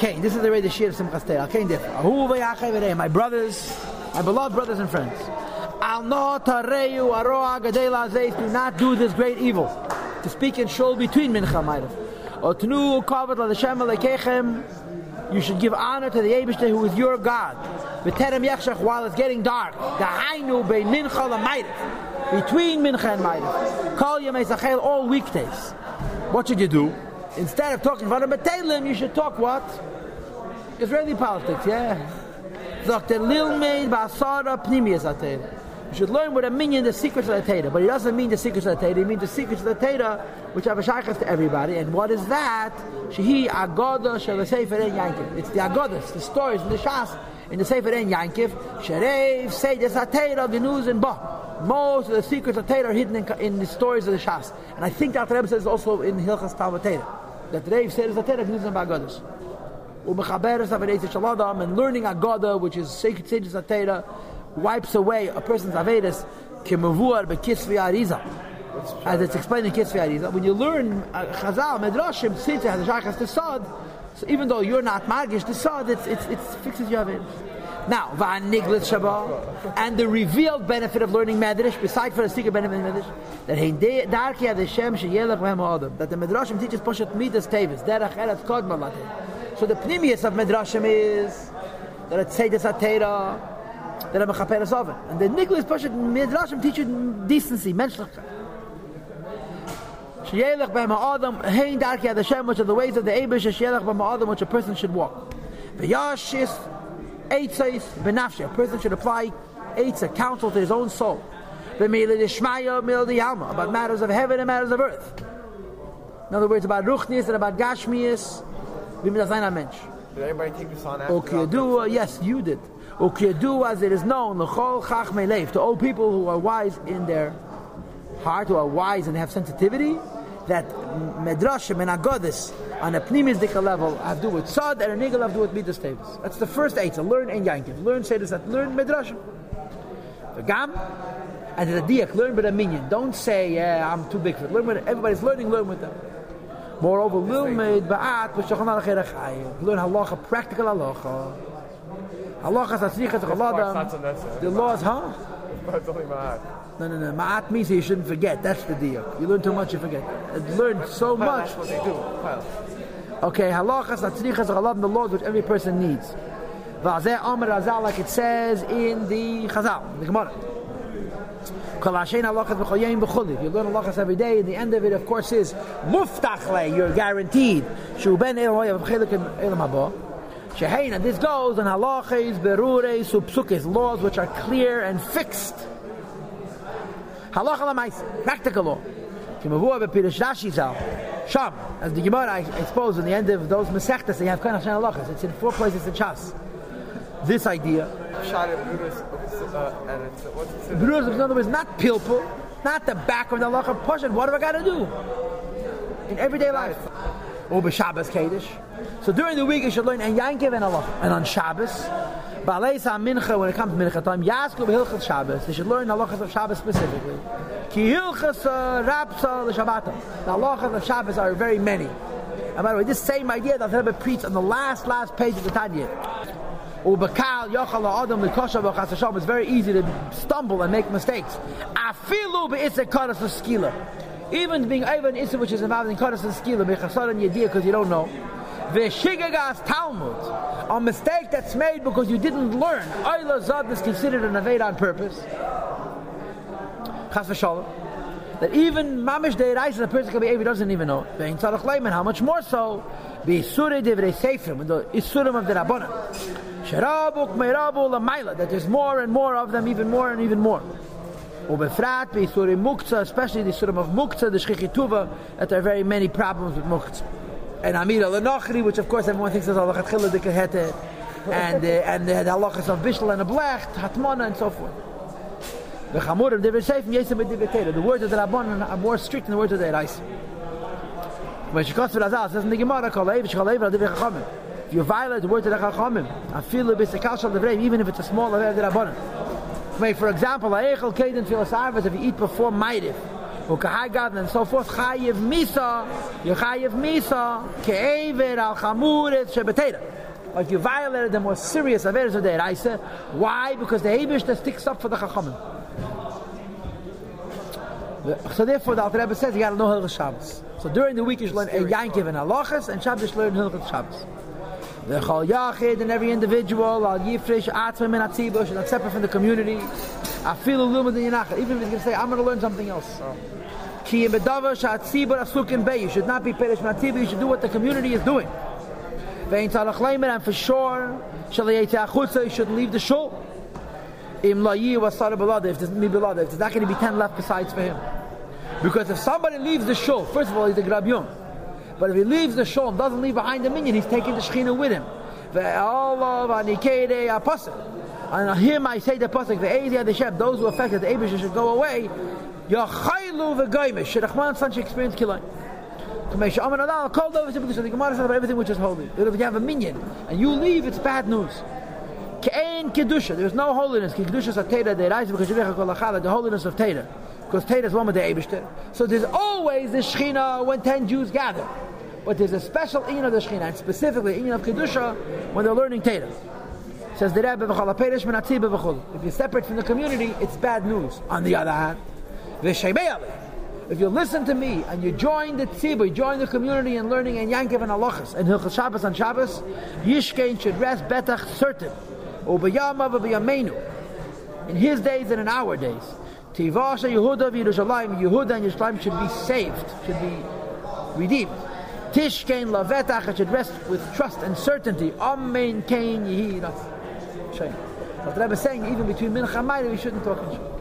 Cain. This is the way the Shir of Simchas Torah. Cain differ. My brothers, my beloved brothers and friends. Al. Do not do this great evil. To speak in shul between mincha ma'ariv. You should give honor to the Yebishter who is your God. While it's getting dark. Between mincha and ma'ariv. Call sachel all weekdays. What should you do? Instead of talking about a Batalim, you should talk what? Israeli politics, yeah. Dr. Lil made Basara Pnimius You should learn what a minion the secrets of the Torah, but he doesn't mean the secrets of the Torah. He means the secrets of the Torah, which have a shaykhs to everybody. And what is that? Shehi Agoda Sefer En Yankiv. It's the Agodas, the stories in the Shas, in the Sefer En Yankiv. Sherev the Torah, the news and Bah. Most of the secrets of Torah are hidden in, in, the stories of the Shas. And I think Dr. Rebbe says also in Hilchas Talmud Torah. That Rev says the Torah news and Agodas. Umechaberes Avedis Shaladam and learning Agoda, which is sacred sages Torah, wipes away a person's Avedis, Kimavuar Bekisvi Ariza. As it's explained in Kisvi Ariza. When you learn uh, Chazal, Medrashim, since it has a Shachas Tesad, so even though you're not Magish, the Sod, it's, it's, it fixes your Avedis. Now, shabbat, and the revealed benefit of learning Medrash, besides for the secret benefit of Medrash, that he darki ad Hashem sheyelach v'hem adam, that the Medrashim teaches poshet midas tevis, derech eretz kodma latin. So the pnimius of Medrashim is that it's seidas atera, that I'm a chaperes oven. And the niglis poshet Medrashim teaches decency, menschlichkeit. Sheyelach b'hem adam, hein darki ad Hashem, which are the ways of the Abish, sheyelach b'hem adam, which a person should walk. V'yashis Eitzais benafshe. A person should apply Eitza, counsel to his own soul. B'mila dishmaya mil diyalma. About matters of heaven and matters of earth. In other words, about Ruchnias and about Gashmias. B'mila zayin mensch. Did anybody take this on after? Yes, you did. Ukiyadua, as it is known, l'chol chachmei leif, to all people who are wise in their heart, who are wise and have sensitivity, that medrashim and agodis on a pnimisdika level have to do with sad and a nigel have to do with midas tevis. That's the first eight. So learn in yankiv. Learn that learn medrashim. The gam and the diak learn with a minion. Don't say yeah I'm too big for it. Learn with everybody's learning. Learn with them. Moreover, learn ba'at learn halacha, practical halacha. Halacha satzricha tzichalada. The laws, huh? It's only ma'at. No, no, no. Ma'at means you shouldn't forget. That's the deal. You learn too much, you forget. Learn so much. That's what they do. Okay, halachas, atzrichas, are the laws which every person needs. Vazeh Amr Razal, like it says in the Chazal, the Gemara. Kol Hashem halachas b'chol yom b'chuli. You learn halachas every day, and the end of it, of course, is muftachle, you're guaranteed. Shu ben el hoyav b'chelik elam haba. Shehein, and this goes on halachas, berure, subsukis, laws which are clear and fixed. Halacha lamais, practical law. Kimavua bepirish Rashi zal. Sham, as the Gemara I expose in the end of those Masechtas, they have kind of halachas. It's in four places in Shas. This idea. Brutus, uh, and it's, what's it? Brutus, in other words, not pilpul, not the back of the halacha. Push it. What do I got to do in everyday life? Or Shabbos Kaddish. So during the week you should learn and Yankiv and Allah. And on Shabbos, Mincha, when it comes to Mincha time, Yaskul Hilchas Shabbos. They should learn halachas of Shabbos specifically. Ki Hilchas uh, Rapsa the Shabbat. The halachas of Shabbos are very many. And by the way, this same idea that Rebbe preached on the last, last page of the Tanya. Yochal Adam. It's very easy to stumble and make mistakes. Afilu Be'isek Karas Skila. Even being Ivan Issa, which is involved in Karas Skila, and Yedia, because you don't know. Veshigagas Talmud, a mistake that's made because you didn't learn. Ayla Zad is considered an Aved on purpose. Chas v'shalom. That even Mamish Deiraisa, the person can be doesn't even know. Vein Tzarech Leiman, how much more so? Be Isure Divrei Seifrim, the Isurim of the Rabbana. Sherabuk Meirabu Lamaila, that there's more and more of them, even more and even more. Ubefrat, be Isurim Muktzah, especially the Isurim of Muktzah, the Shchichituva, that there are very many problems with Muktzah and Amir al which of course everyone thinks is halachat chila dekehete, and uh, and uh, the halachas of bishul and a blacht, hatmana and so forth. The chamurim they were safe The words of the rabbanon are more strict than the words of the erais. When she comes to Razal, says in the Gemara, "Koleiv shkoleiv al divrei chachamim." If you violate the words of the chachamim, I feel a bit shal divrei, even if it's a small level of the rabbanon. For example, ha'echel kaden filas if you eat before ma'ariv, and so forth. Chayiv misa, you chayiv misa, ke'ever al chamuret shebetera. Like you violated the more serious averes of the Eraisa. Why? Because the Abish that sticks up for the Chachamim. So therefore, the Alter Rebbe says you got to know Hilchas Shabbos. So during the week you should learn Yankiv and Halachas, and Shabbos learn Hilchas Shabbos. The Chol Yachid and every individual, Al Yifresh, Atzmim and Atzibush, not separate from the community. I feel a little bit Yanachah. Even if he's going to say, I'm going to learn something else. Oh. Ki im bedava shatzibur asukin bay. You should not be perish matibu. You should do what the community is doing. Vein tzalach leimer, and for sure, shaliyete achutza, you shouldn't leave the shul. Im layi wasara belada. If there's mi belada, if there's not going to be ten left besides for him. Because if somebody leaves the shul, first of all, he's a grabyum. But if he leaves the shul and doesn't leave behind the minion, he's taking the shechina with him. Ve'alav anikede apostle. And him I say the pasuk, the Ezia the Shem, those who affected the Abish should go away. Yachaylu v'goymish. Shedachman son should experience killing. Kamesha Aman Allah called over to the Gemara says about everything which is holy. If you have a minion and you leave, it's bad news. Kein kedusha. There's no holiness. Kedusha is Teda. Rise because the holiness of Teda. Because Teda is one with the Abishter. So there's always the Shechina when ten Jews gather. But there's a special in of the Shechina, and specifically in of Kedusha when they're learning Teda. Says the Rebbe, if you're separate from the community, it's bad news. On the other hand, if you listen to me and you join the tzibur, join the community in learning and Yankiv and Halachas and Hilchas Shabbos and Shabbos, Yishkein should rest betach certain. Ubiyama v'biyamenu. In his days and in our days. Tivasha Yehuda v'Yerushalayim, Yehuda and Yerushalayim should be saved, should be redeemed. Tishkein lavetach, it should rest with trust and certainty. Amen kein yehi. Shame. But the Rebbe is saying even between Mincha and Mayra, we shouldn't talk in Shul.